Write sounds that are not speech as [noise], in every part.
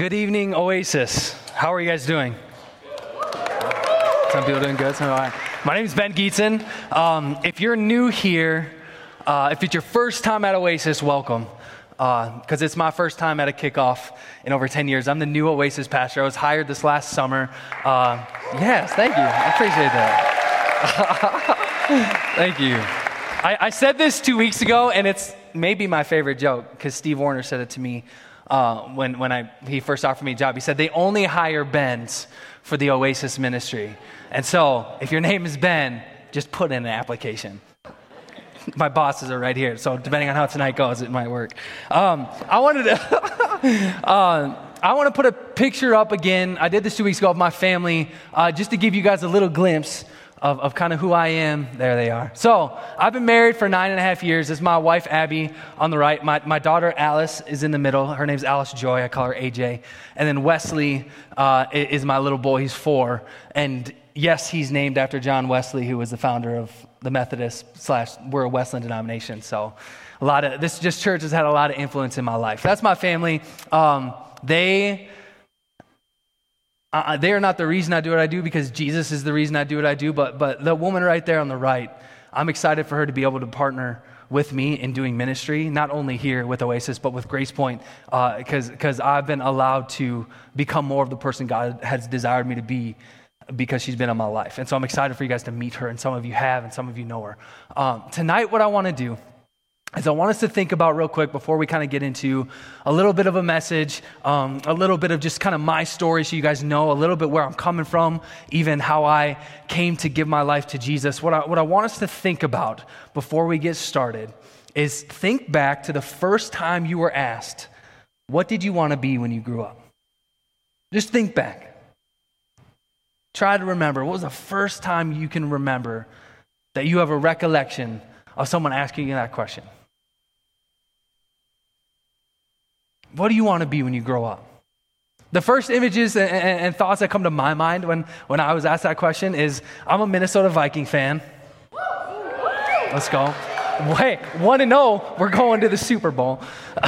Good evening, Oasis. How are you guys doing? Some people doing good. Some right. My name is Ben Geetson. Um, if you're new here, uh, if it's your first time at Oasis, welcome. Because uh, it's my first time at a kickoff in over 10 years. I'm the new Oasis pastor. I was hired this last summer. Uh, yes, thank you. I appreciate that. [laughs] thank you. I, I said this two weeks ago, and it's maybe my favorite joke because Steve Warner said it to me uh, when, when I, he first offered me a job. He said, They only hire Bens for the Oasis ministry. And so, if your name is Ben, just put in an application. My bosses are right here, so depending on how tonight goes, it might work. Um, I wanted to. [laughs] uh, I want to put a picture up again. I did this two weeks ago of my family, uh, just to give you guys a little glimpse of, of kind of who I am. There they are. So I've been married for nine and a half years. This is my wife, Abby, on the right. My, my daughter, Alice, is in the middle. Her name's Alice Joy. I call her AJ. And then Wesley uh, is my little boy. He's four. And yes, he's named after John Wesley, who was the founder of the Methodist slash, we're a Wesleyan denomination. So a lot of, this just church has had a lot of influence in my life. That's my family. Um, they they are not the reason I do what I do because Jesus is the reason I do what I do, but, but the woman right there on the right, I'm excited for her to be able to partner with me in doing ministry, not only here with Oasis, but with Grace Point, because uh, I've been allowed to become more of the person God has desired me to be because she's been in my life. And so I'm excited for you guys to meet her, and some of you have, and some of you know her. Um, tonight, what I want to do is I want us to think about real quick before we kind of get into a little bit of a message, um, a little bit of just kind of my story so you guys know a little bit where I'm coming from, even how I came to give my life to Jesus. What I, what I want us to think about before we get started is think back to the first time you were asked, What did you want to be when you grew up? Just think back. Try to remember. What was the first time you can remember that you have a recollection of someone asking you that question? What do you want to be when you grow up? The first images and, and, and, thoughts that come to my mind when, when I was asked that question is I'm a Minnesota Viking fan. Let's go. Hey, 1 and 0, we're going to the Super Bowl. [laughs]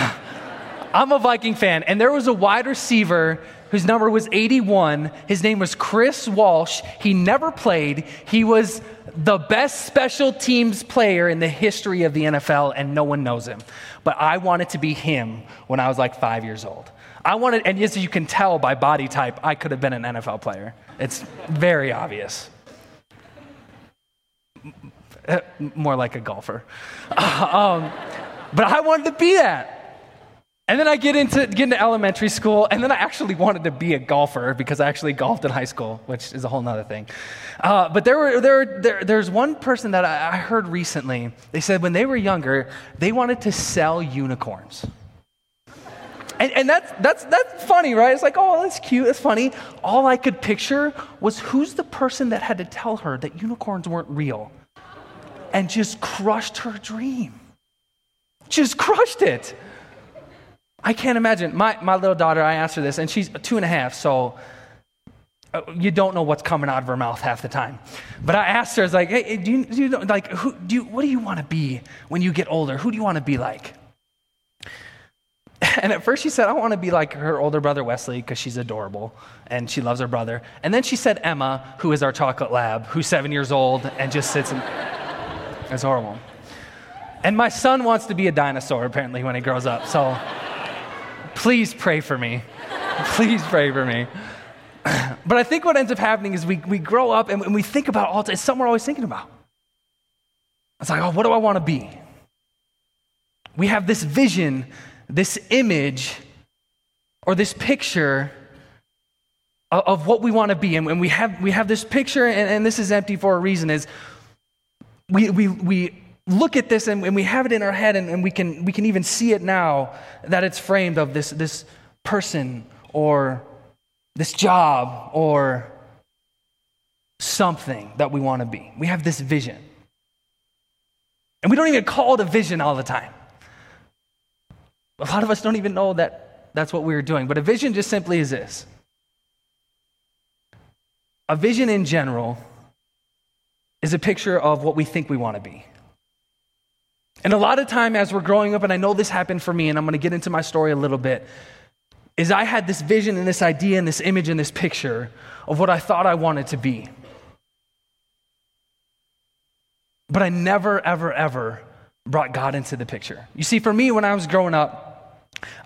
I'm a Viking fan, and there was a wide receiver whose number was 81. His name was Chris Walsh. He never played. He was the best special teams player in the history of the NFL, and no one knows him. But I wanted to be him when I was like five years old. I wanted, and as you can tell by body type, I could have been an NFL player. It's very obvious. More like a golfer. [laughs] um, but I wanted to be that. And then I get into, get into elementary school, and then I actually wanted to be a golfer because I actually golfed in high school, which is a whole other thing. Uh, but there were, there, there, there's one person that I, I heard recently. They said when they were younger, they wanted to sell unicorns. And, and, that's, that's, that's funny, right? It's like, oh, that's cute, that's funny. All I could picture was who's the person that had to tell her that unicorns weren't real and just crushed her dream. Just crushed it. I can't imagine. My, my little daughter, I asked her this, and she's two and a half, so uh, you don't know what's coming out of her mouth half the time. But I asked her, I was like, hey, do you, do you know, like, who, do you, what do you want to be when you get older? Who do you want to be like? [laughs] And at first she said, I want to be like her older brother Wesley because she's adorable and she loves her brother. And then she said Emma, who is our chocolate lab, who's seven years old and just sits in. [laughs] It's horrible. And my son wants to be a dinosaur apparently when he grows up. So Please pray for me. Please pray for me. [clears throat] But I think what ends up happening is we, we grow up and we think about all it's something we're always thinking about. It's like, oh, what do I want to be? We have this vision, this image, or this picture of, of what we want to be. And, and, we, have, we have this picture, and, and this is empty for a reason, is we, we, we look at this and, and we have it in our head and, and, we, can, we can even see it now that it's framed of this, this person or this job or something that we want to be. We have this vision. And we don't even call it a vision all the time. A lot of us don't even know that that's what we are doing. But a vision just simply is this a vision in general is a picture of what we think we want to be. And a lot of time as we're growing up, and I know this happened for me, and I'm going to get into my story a little bit. is I had this vision and this idea and this image and this picture of what I thought I wanted to be. But I never, ever, ever brought God into the picture. You see, for me, when I was growing up,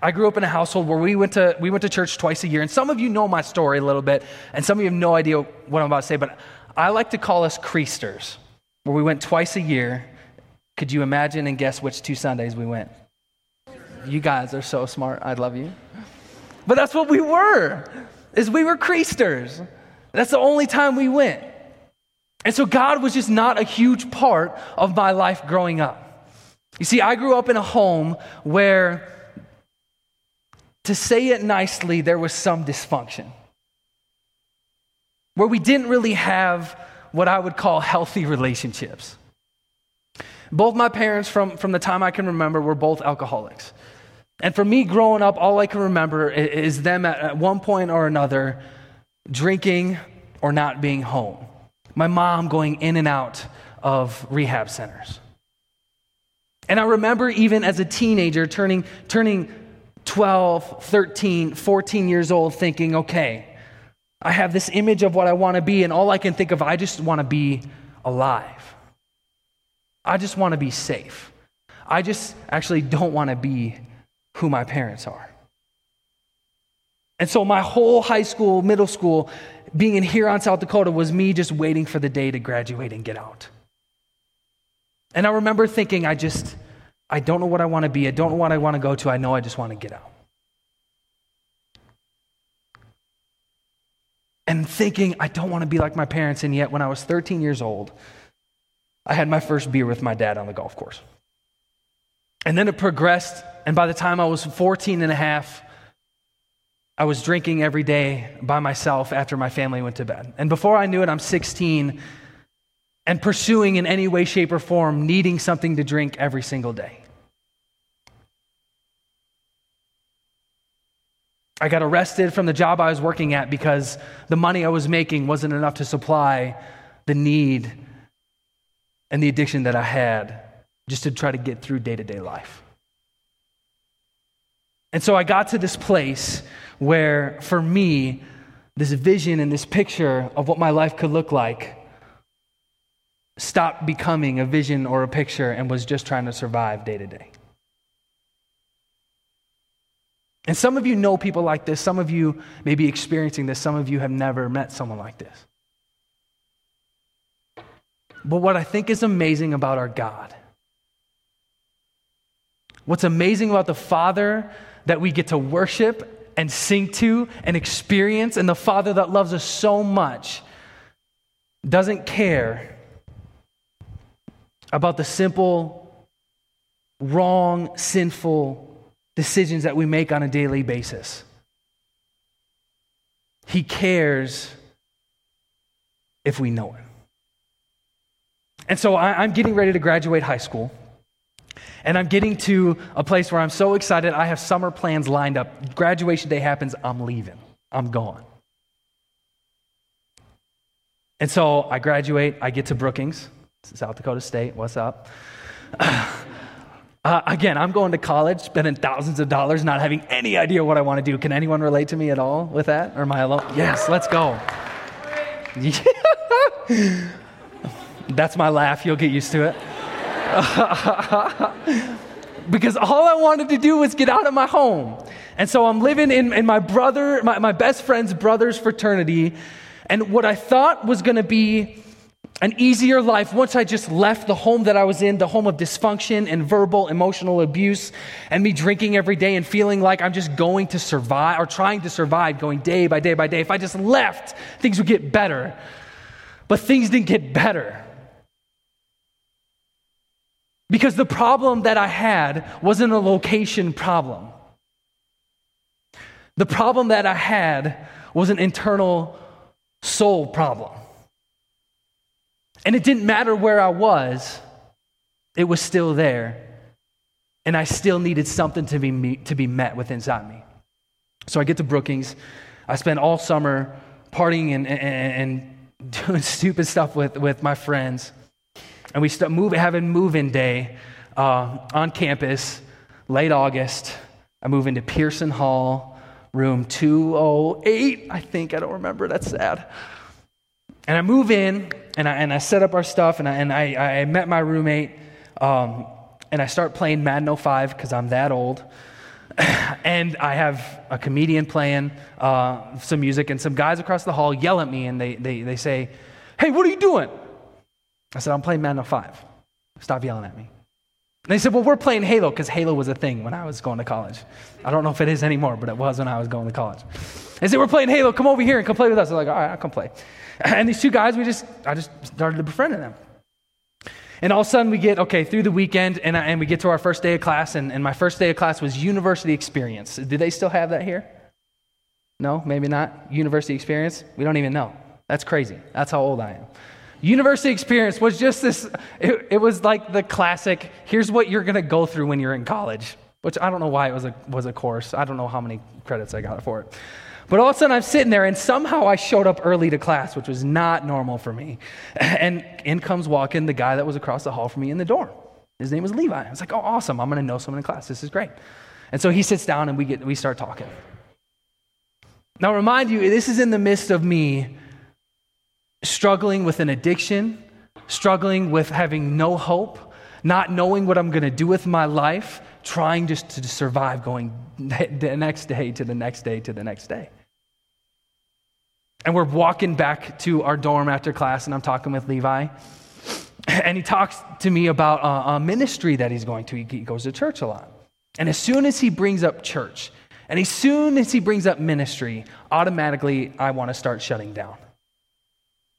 I grew up in a household where we went to we went to church twice a year, and some of you know my story a little bit, and some of you have no idea what I'm about to say, but I like to call us creasters, where we went twice a year. Could you imagine and guess which two Sundays we went? You guys are so smart. I love you. But that's what we were. Is we were creasters. That's the only time we went. And so God was just not a huge part of my life growing up. You see, I grew up in a home where to say it nicely, there was some dysfunction. Where we didn't really have what I would call healthy relationships. Both my parents, from, from the time I can remember, were both alcoholics. And for me growing up, all I can remember is them at, at one point or another drinking or not being home. My mom going in and out of rehab centers. And I remember even as a teenager turning, turning 12, 13, 14 years old thinking, okay, I have this image of what I want to be, and all I can think of, I just want to be alive. I just want to be safe. I just actually don't want to be who my parents are. And so my whole high school, middle school, being in Huron, South Dakota, was me just waiting for the day to graduate and get out. And I remember thinking, I just, I don't know what I want to be. I don't know what I want to go to. I know I just want to get out. And thinking, I don't want to be like my parents. And yet, when I was 13 years old, I had my first beer with my dad on the golf course. And then it progressed. And by the time I was 14 and a half, I was drinking every day by myself after my family went to bed. And before I knew it, I'm 16 and pursuing in any way, shape, or form needing something to drink every single day. I got arrested from the job I was working at because the money I was making wasn't enough to supply the need and the addiction that I had just to try to get through day to day life. And so I got to this place where, for me, this vision and this picture of what my life could look like stopped becoming a vision or a picture and was just trying to survive day to day. And some of you know people like this. Some of you may be experiencing this. Some of you have never met someone like this. But what I think is amazing about our God, what's amazing about the Father that we get to worship and sing to and experience, and the Father that loves us so much, doesn't care about the simple, wrong, sinful decisions that we make on a daily basis. He cares if we know it. And so I, am getting ready to graduate high school. And I'm getting to a place where I'm so excited. I have summer plans lined up. Graduation day happens, I'm leaving, I'm gone. And so I graduate, I get to Brookings, South Dakota State. What's up? [sighs] Uh, again, I'm going to college, spending thousands of dollars, not having any idea what I want to do. Can anyone relate to me at all with that? Or am I alone? Yes, let's go. [laughs] That's my laugh. You'll get used to it. [laughs] because all I wanted to do was get out of my home. And so I'm living in, in my brother, my, my best friend's brother's fraternity. And what I thought was going to be an easier life once I just left the home that I was in, the home of dysfunction and verbal, emotional abuse, and me drinking every day and feeling like I'm just going to survive or trying to survive, going day by day by day. If I just left, things would get better. But things didn't get better. Because the problem that I had wasn't a location problem. The problem that I had was an internal soul problem. And it didn't matter where I was, it was still there. And I still needed something to be, to be met with inside me. So I get to Brookings. I spend all summer partying and, and, and [laughs] doing stupid stuff with, with my friends. And we start move, having move-in day uh, on campus, late August. I move into Pierson Hall, room 208, I think. I don't remember. That's sad. And I move in and I, and I set up our stuff and I, and I, I met my roommate um, and I start playing Madden 05 because I'm that old. [clears throat] and I have a comedian playing uh, some music, and some guys across the hall yell at me and they, they, they say, Hey, what are you doing? I said, I'm playing Madden 05. Stop yelling at me. And they said, Well, we're playing Halo because Halo was a thing when I was going to college. I don't know if it is anymore, but it was when I was going to college. They said, We're playing Halo. Come over here and come play with us. I'm like, All right, I'll come play. [clears throat] And these two guys, we just, I just started befriending them. And all of a sudden, we get, okay, through the weekend, and, and we get to our first day of class, and, and my first day of class was university experience. Do they still have that here? No, maybe not. University experience? We don't even know. That's crazy. That's how old I am. University experience was just this, it, it was like the classic here's what you're going to go through when you're in college, which I don't know why it was a, was a course. I don't know how many credits I got for it. But all of a sudden, I'm sitting there, and somehow I showed up early to class, which was not normal for me. [laughs] And in comes walking the guy that was across the hall from me in the dorm. His name was Levi. I was like, oh, awesome. I'm going to know someone in class. This is great. And so he sits down, and we, get, we start talking. Now, remind you, this is in the midst of me struggling with an addiction, struggling with having no hope, not knowing what I'm going to do with my life, trying just to survive, going [laughs] the next day to the next day to the next day. And we're walking back to our dorm after class, and I'm talking with Levi. [clears throat] And he talks to me about a, a ministry that he's going to. He goes to church a lot. And as soon as he brings up church, and as soon as he brings up ministry, automatically I want to start shutting down.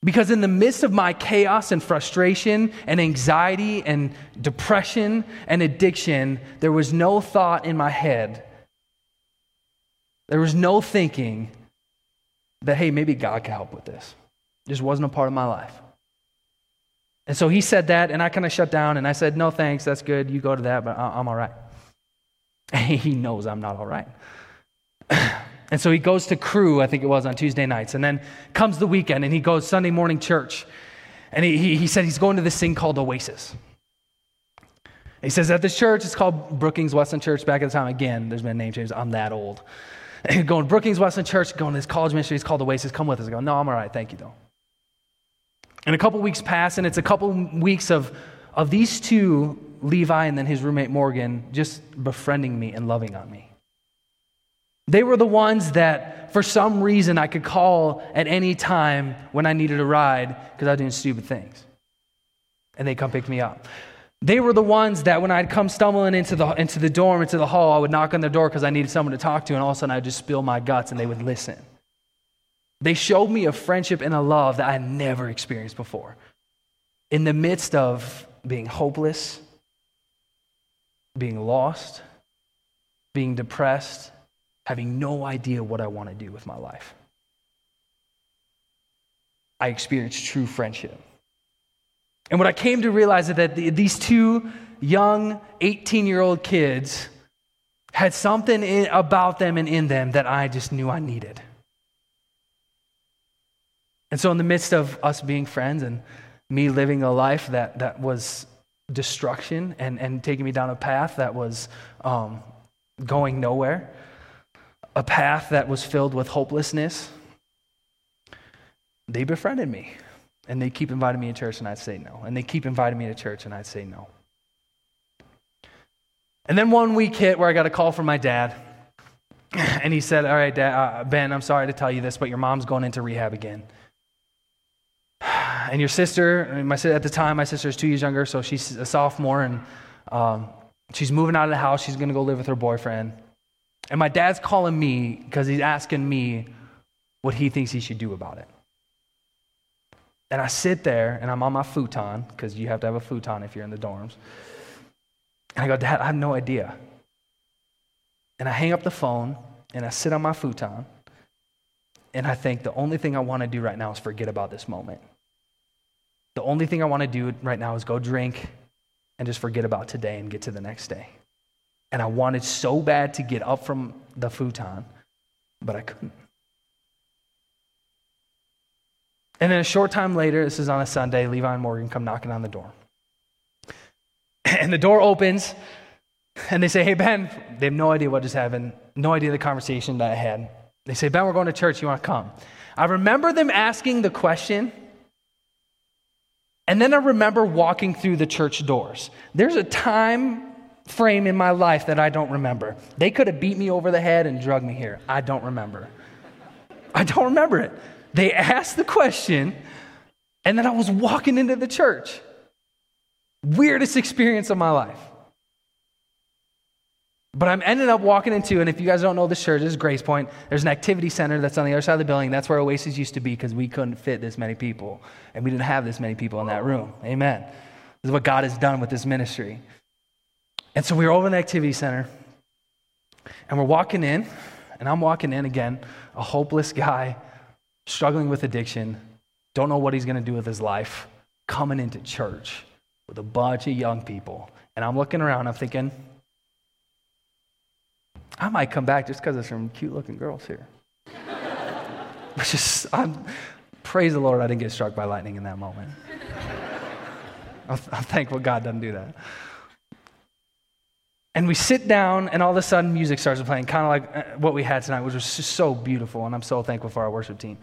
Because in the midst of my chaos and frustration and anxiety and depression and addiction, there was no thought in my head. There was no thinking that, hey, maybe God could help with this. It just wasn't a part of my life. And so he said that, and I kind of shut down, and I said, no thanks, that's good. You go to that, but I'm all right. And [laughs] he knows I'm not all right. [clears throat] and so he goes to Cru, I think it was, on Tuesday nights. And then comes the weekend, and he goes Sunday morning church. And he, he, he said he's going to this thing called Oasis. He says at this church, it's called Brookings Wesleyan Church. Back at the time, again, there's been name change. I'm that old. [laughs] going to Brookings Wesleyan Church, going to this college ministry, it's called Oasis. Come with us. I go, no, I'm all right. Thank you, though. And a couple weeks pass, and it's a couple weeks of, of these two, Levi and then his roommate Morgan, just befriending me and loving on me. They were the ones that, for some reason, I could call at any time when I needed a ride because I was doing stupid things. And they come pick me up. They were the ones that when I'd come stumbling into the, into the dorm, into the hall, I would knock on their door because I needed someone to talk to, and all of a sudden I'd just spill my guts and they would listen. They showed me a friendship and a love that I never experienced before. In the midst of being hopeless, being lost, being depressed, having no idea what I want to do with my life. I experienced true friendship. And what I came to realize is that these two young 18 year old kids had something in, about them and in them that I just knew I needed. And so, in the midst of us being friends and me living a life that, that was destruction and, and taking me down a path that was um, going nowhere, a path that was filled with hopelessness, they befriended me. And they keep inviting me to church, and I'd say no. And they keep inviting me to church, and I'd say no. And then one week hit where I got a call from my dad. [clears throat] And he said, All right, dad, uh, Ben, I'm sorry to tell you this, but your mom's going into rehab again. [sighs] And your sister, my, at the time, my sister is two years younger, so she's a sophomore, and um, she's moving out of the house. She's going to go live with her boyfriend. And my dad's calling me because he's asking me what he thinks he should do about it. And I sit there and I'm on my futon, because you have to have a futon if you're in the dorms. And I go, Dad, I have no idea. And I hang up the phone and I sit on my futon and I think the only thing I want to do right now is forget about this moment. The only thing I want to do right now is go drink and just forget about today and get to the next day. And I wanted so bad to get up from the futon, but I couldn't. And then a short time later, this is on a Sunday, Levi and Morgan come knocking on the door. [clears throat] And the door opens, and they say, Hey, Ben, they have no idea what just happened. No idea the conversation that I had. They say, Ben, we're going to church. You want to come? I remember them asking the question, and then I remember walking through the church doors. There's a time frame in my life that I don't remember. They could have beat me over the head and drug me here. I don't remember. I don't remember it. They asked the question, and then I was walking into the church. Weirdest experience of my life. But I'm ended up walking into, and if you guys don't know this church, this is Grace Point. There's an activity center that's on the other side of the building. That's where Oasis used to be because we couldn't fit this many people. And we didn't have this many people in that room. Amen. This is what God has done with this ministry. And so we were over in the activity center, and we're walking in, and I'm walking in again, a hopeless guy, struggling with addiction, don't know what he's going to do with his life, coming into church with a bunch of young people. And I'm looking around, I'm thinking, I might come back just because there's some cute looking girls here. [laughs] Which is, I'm, praise the Lord, I didn't get struck by lightning in that moment. I'm, I'm thankful God doesn't do that. And we sit down, and all of a sudden, music starts playing, kind of like uh, what we had tonight, which was just so beautiful. And I'm so thankful for our worship team.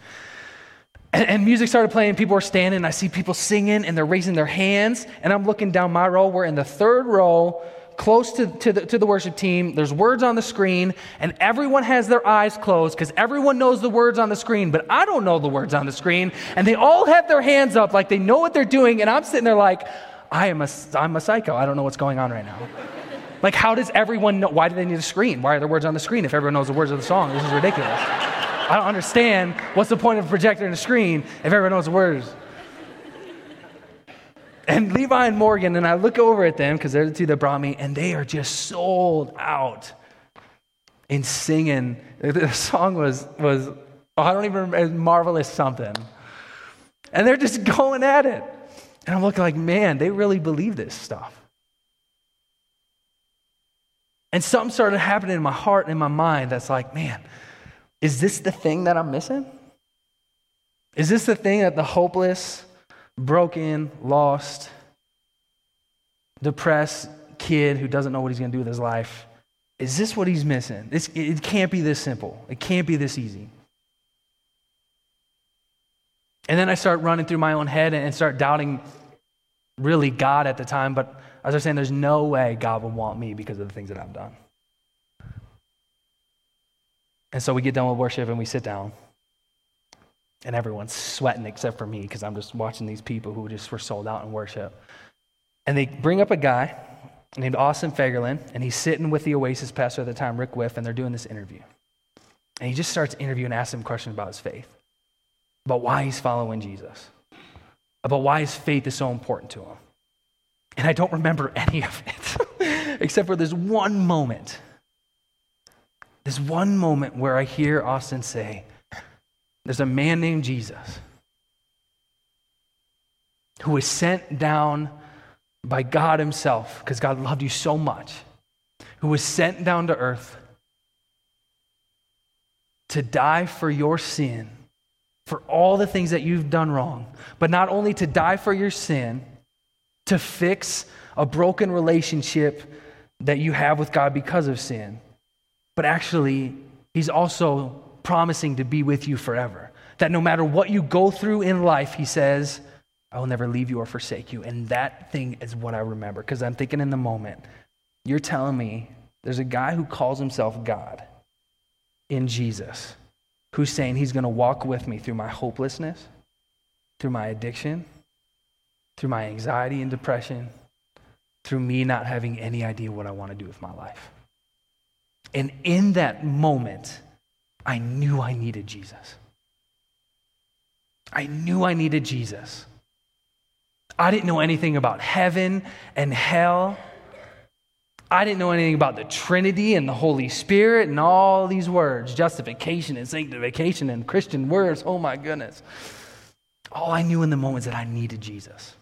And, and music started playing, people were standing, and I see people singing, and they're raising their hands. And I'm looking down my row. We're in the third row, close to, to, the, to the worship team. There's words on the screen, and everyone has their eyes closed because everyone knows the words on the screen, but I don't know the words on the screen. And they all have their hands up like they know what they're doing, and I'm sitting there like, I am a, I'm a psycho. I don't know what's going on right now. Like, how does everyone know? Why do they need a screen? Why are there words on the screen if everyone knows the words of the song? This is ridiculous. I don't understand what's the point of a projector and a screen if everyone knows the words. And Levi and Morgan, and I look over at them because they're the two that brought me, and they are just sold out in singing. The song was, was oh, I don't even remember, marvelous something. And they're just [laughs] going at it. And I'm looking like, man, they really believe this stuff. And something started happening in my heart and in my mind that's like, man, is this the thing that I'm missing? Is this the thing that the hopeless, broken, lost, depressed kid who doesn't know what he's going to do with his life, is this what he's missing? It's, it can't be this simple. It can't be this easy. And then I start running through my own head and start doubting really God at the time, but as I was saying, there's no way God would want me because of the things that I've done. And so we get done with worship and we sit down. And everyone's sweating except for me because I'm just watching these people who just were sold out in worship. And they bring up a guy named Austin Fagerland, and he's sitting with the Oasis pastor at the time, Rick Whiff, and they're doing this interview. And he just starts interviewing, asking him questions about his faith, about why he's following Jesus, about why his faith is so important to him. And I don't remember [laughs] any of it, [laughs] except for this one moment. This one moment where I hear Austin say, There's a man named Jesus who was sent down by God Himself, because God loved you so much, who was sent down to earth to die for your sin, for all the things that you've done wrong, but not only to die for your sin to fix a broken relationship that you have with God because of sin. But actually, He's also promising to be with you forever. That no matter what you go through in life, He says, I will never leave you or forsake you. And that thing is what I remember because I'm thinking in the moment, you're telling me there's a guy who calls himself God in Jesus who's saying he's going to walk with me through my hopelessness, through my addiction, through my anxiety and depression, through me not having any idea what I want to do with my life. And in that moment, I knew I needed Jesus. I knew I needed Jesus. I didn't know anything about heaven and hell. I didn't know anything about the Trinity and the Holy Spirit and all these words justification and sanctification and Christian words. Oh my goodness. All I knew in the moment is that I needed Jesus.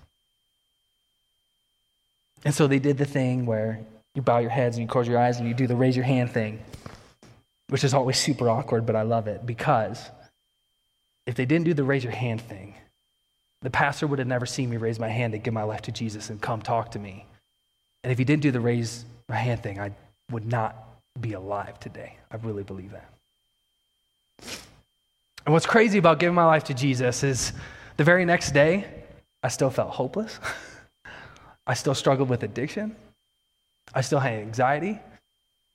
And so they did the thing where you bow your heads and you close your eyes and you do the raise your hand thing, which is always super awkward, but I love it because if they didn't do the raise your hand thing, the pastor would have never seen me raise my hand to give my life to Jesus and come talk to me. And if he didn't do the raise my hand thing, I would not be alive today. I really believe that. And what's crazy about giving my life to Jesus is the very next day, I still felt hopeless. [laughs] I still struggled with addiction. I still had anxiety.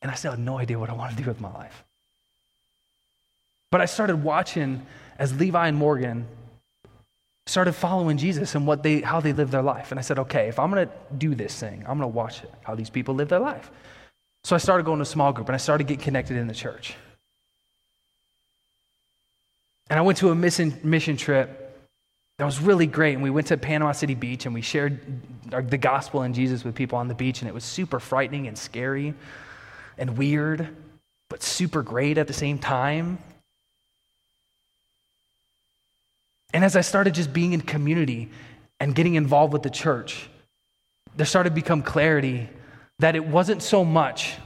And I still had no idea what I wanted to do with my life. But I started watching as Levi and Morgan started following Jesus and what they, how they lived their life. And I said, okay, if I'm going to do this thing, I'm going to watch it, how these people live their life. So I started going to a small group and I started getting connected in the church. And I went to a mission, mission trip that was really great. And we went to Panama City Beach and we shared uh, the gospel and Jesus with people on the beach. And it was super frightening and scary and weird, but super great at the same time. And as I started just being in community and getting involved with the church, there started to become clarity that it wasn't so much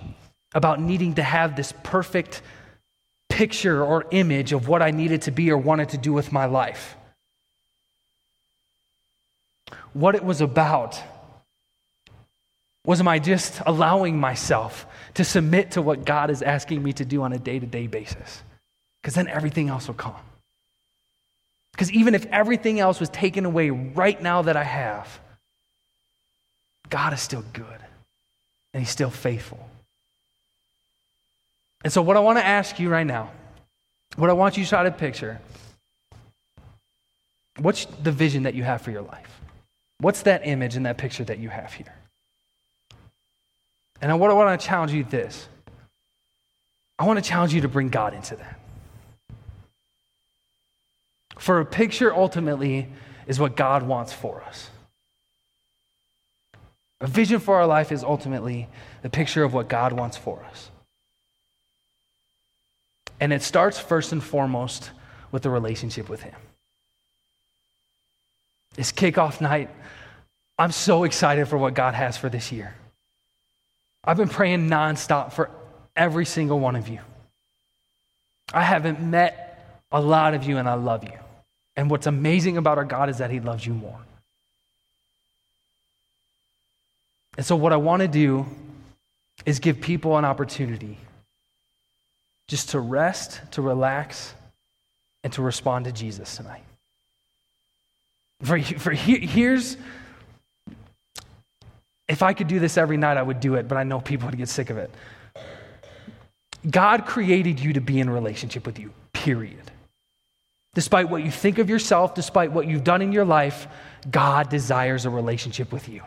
about needing to have this perfect picture or image of what I needed to be or wanted to do with my life. What it was about was am I just allowing myself to submit to what God is asking me to do on a day to day basis? Because then everything else will come. Because even if everything else was taken away right now that I have, God is still good and He's still faithful. And so, what I want to ask you right now, what I want you to try to picture, what's the vision that you have for your life? What's that image and that picture that you have here? And I want to challenge you this I want to challenge you to bring God into that. For a picture ultimately is what God wants for us. A vision for our life is ultimately the picture of what God wants for us. And it starts first and foremost with the relationship with Him. It's kickoff night. I'm so excited for what God has for this year. I've been praying nonstop for every single one of you. I haven't met a lot of you, and I love you. And what's amazing about our God is that He loves you more. And so, what I want to do is give people an opportunity just to rest, to relax, and to respond to Jesus tonight. For, for here's, if I could do this every night, I would do it, but I know people would get sick of it. God created you to be in relationship with you, period. Despite what you think of yourself, despite what you've done in your life, God desires a relationship with you.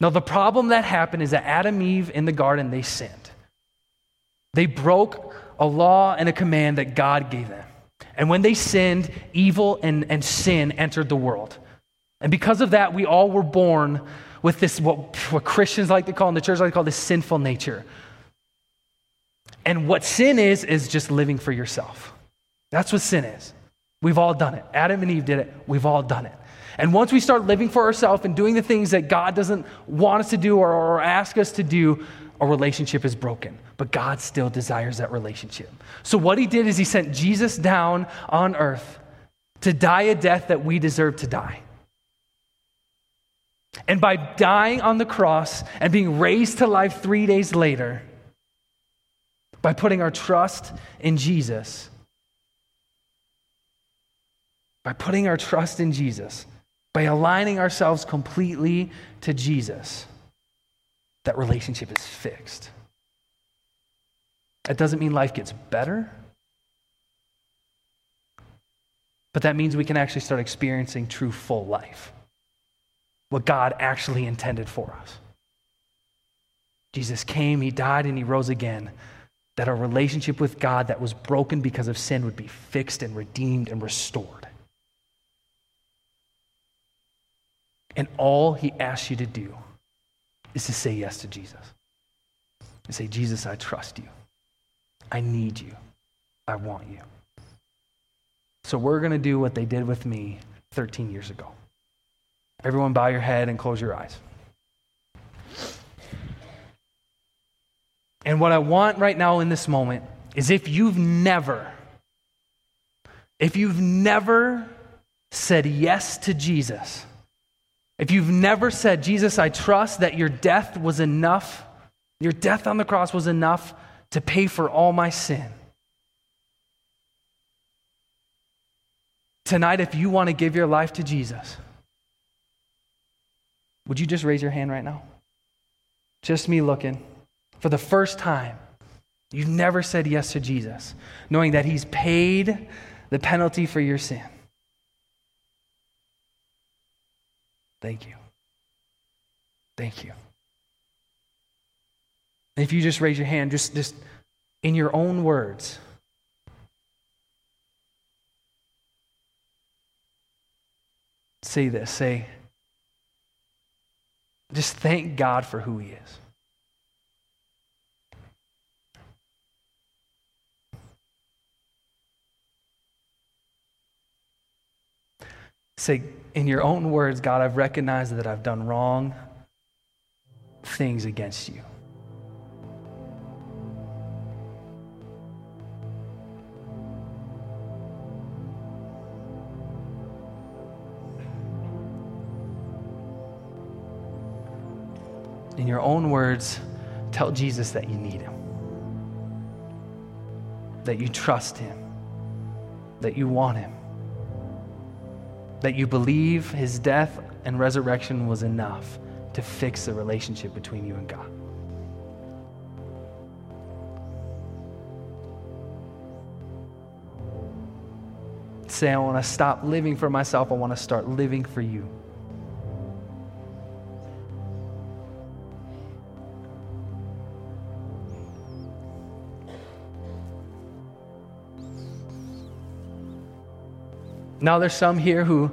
Now, the problem that happened is that Adam and Eve in the garden, they sinned. They broke a law and a command that God gave them. And when they sinned, evil and, and sin entered the world. And because of that, we all were born with this, what, what Christians like to call, in the church like to call this sinful nature. And what sin is, is just living for yourself. That's what sin is. We've all done it. Adam and Eve did it. We've all done it. And once we start living for ourselves and doing the things that God doesn't want us to do or, or ask us to do, a relationship is broken. But God still desires that relationship. So, what He did is He sent Jesus down on earth to die a death that we deserve to die. And by dying on the cross and being raised to life three days later, by putting our trust in Jesus. By putting our trust in Jesus, by aligning ourselves completely to Jesus, that relationship is fixed. That doesn't mean life gets better, but that means we can actually start experiencing true full life. What God actually intended for us. Jesus came, He died, and He rose again that our relationship with God that was broken because of sin would be fixed and redeemed and restored. And all he asks you to do is to say yes to Jesus. And say, Jesus, I trust you. I need you. I want you. So we're going to do what they did with me 13 years ago. Everyone, bow your head and close your eyes. And what I want right now in this moment is if you've never, if you've never said yes to Jesus, if you've never said, Jesus, I trust that your death was enough Your death on the cross was enough to pay for all my sin. Tonight, if you want to give your life to Jesus, would you just raise your hand right now? Just me looking. For the first time, you've never said yes to Jesus, knowing that He's paid the penalty for your sin. Thank you. Thank you. If you just raise your hand, just, just in your own words, say this say, just thank God for who He is. Say, in your own words, God, I've recognized that I've done wrong things against you. In your own words, tell Jesus that you need him, that you trust him, that you want him, that you believe his death and resurrection was enough to fix the relationship between you and God. Say, I want to stop living for myself. I want to start living for you. Now, there's some here who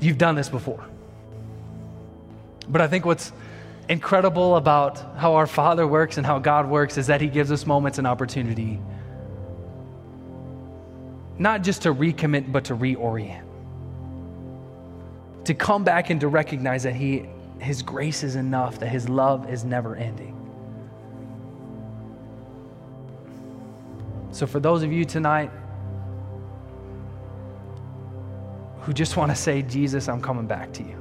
you've done this before. But I think what's incredible about how our Father works and how God works is that He gives us moments and opportunity, not just to recommit, but to reorient. To come back and to recognize that he, His grace is enough, that His love is never ending. So, for those of you tonight who just want to say, Jesus, I'm coming back to you.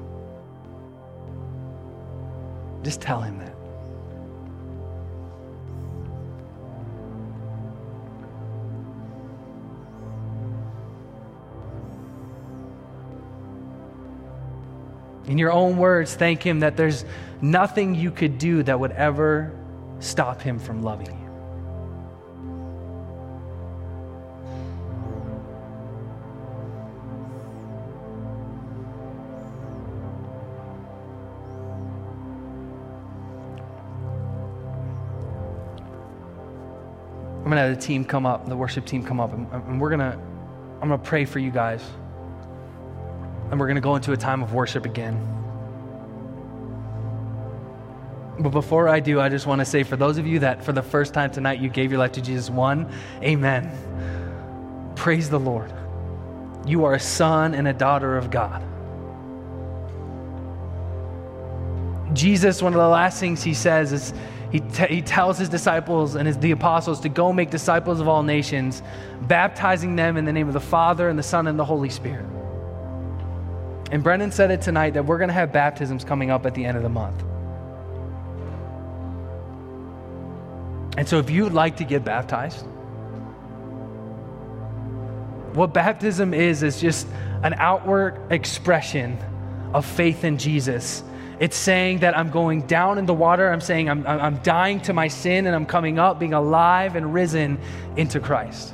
Just tell him that. In your own words, thank him that there's nothing you could do that would ever stop him from loving you. Have the team come up, the worship team come up, and, and we're to, I'm to pray for you guys. And we're to go into a time of worship again. But before I do, I just want to say for those of you that for the first time tonight you gave your life to Jesus, one, amen. Praise the Lord. You are a son and a daughter of God. Jesus, one of the last things he says is, he, t- he tells his disciples and his, the apostles to go make disciples of all nations, baptizing them in the name of the Father and the Son and the Holy Spirit. And Brendan said it tonight that we're going to have baptisms coming up at the end of the month. And so if you'd like to get baptized, what baptism is, is just an outward expression of faith in Jesus it's saying that I'm going down in the water. I'm saying I'm, I'm dying to my sin and I'm coming up, being alive and risen into Christ.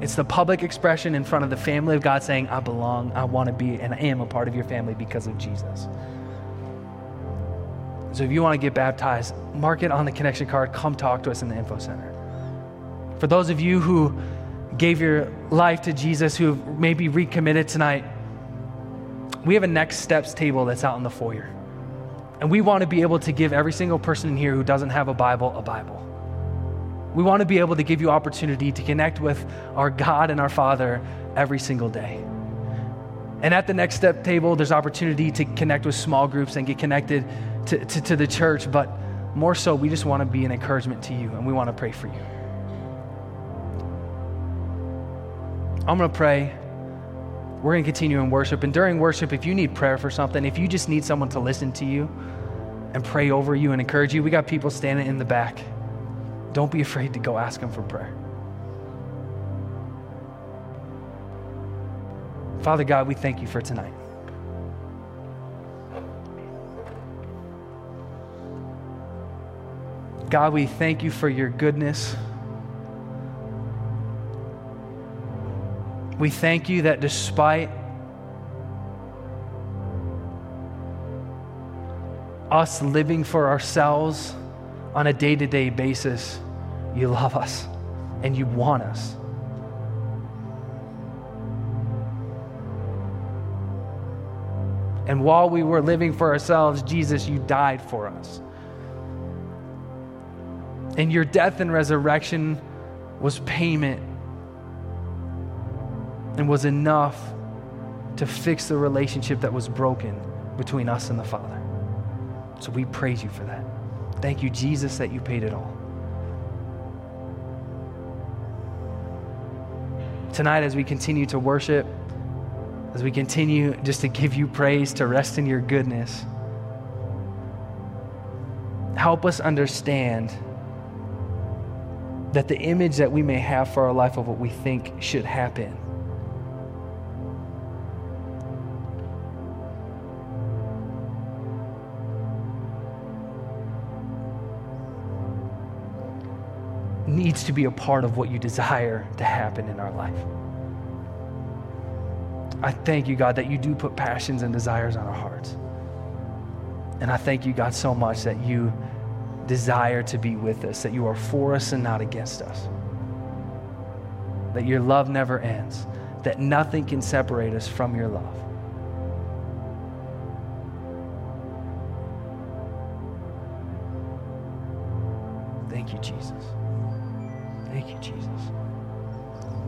It's the public expression in front of the family of God saying, I belong, I want to be, and I am a part of your family because of Jesus. So if you want to get baptized, mark it on the connection card. Come talk to us in the info center. For those of you who gave your life to Jesus, who maybe recommitted tonight, we have a next steps table that's out in the foyer. And we want to be able to give every single person in here who doesn't have a Bible a Bible. We want to be able to give you opportunity to connect with our God and our Father every single day. And at the next step table, there's opportunity to connect with small groups and get connected to, to, to the church. But more so, we just want to be an encouragement to you and we want to pray for you. I'm going to pray we're going to continue in worship. And during worship, if you need prayer for something, if you just need someone to listen to you, and pray over you and encourage you. We got people standing in the back. Don't be afraid to go ask them for prayer. Father God, we thank you for tonight. God, we thank you for your goodness. We thank you that despite us living for ourselves on a day to day basis, you love us and you want us. And while we were living for ourselves, Jesus, you died for us. And your death and resurrection was payment and was enough to fix the relationship that was broken between us and the Father. So we praise you for that. Thank you, Jesus, that you paid it all. Tonight, as we continue to worship, as we continue just to give you praise, to rest in your goodness, help us understand that the image that we may have for our life of what we think should happen needs to be a part of what you desire to happen in our life. I thank you, God, that you do put passions and desires on our hearts. And I thank you, God, so much that you desire to be with us, that you are for us and not against us, that your love never ends, that nothing can separate us from your love.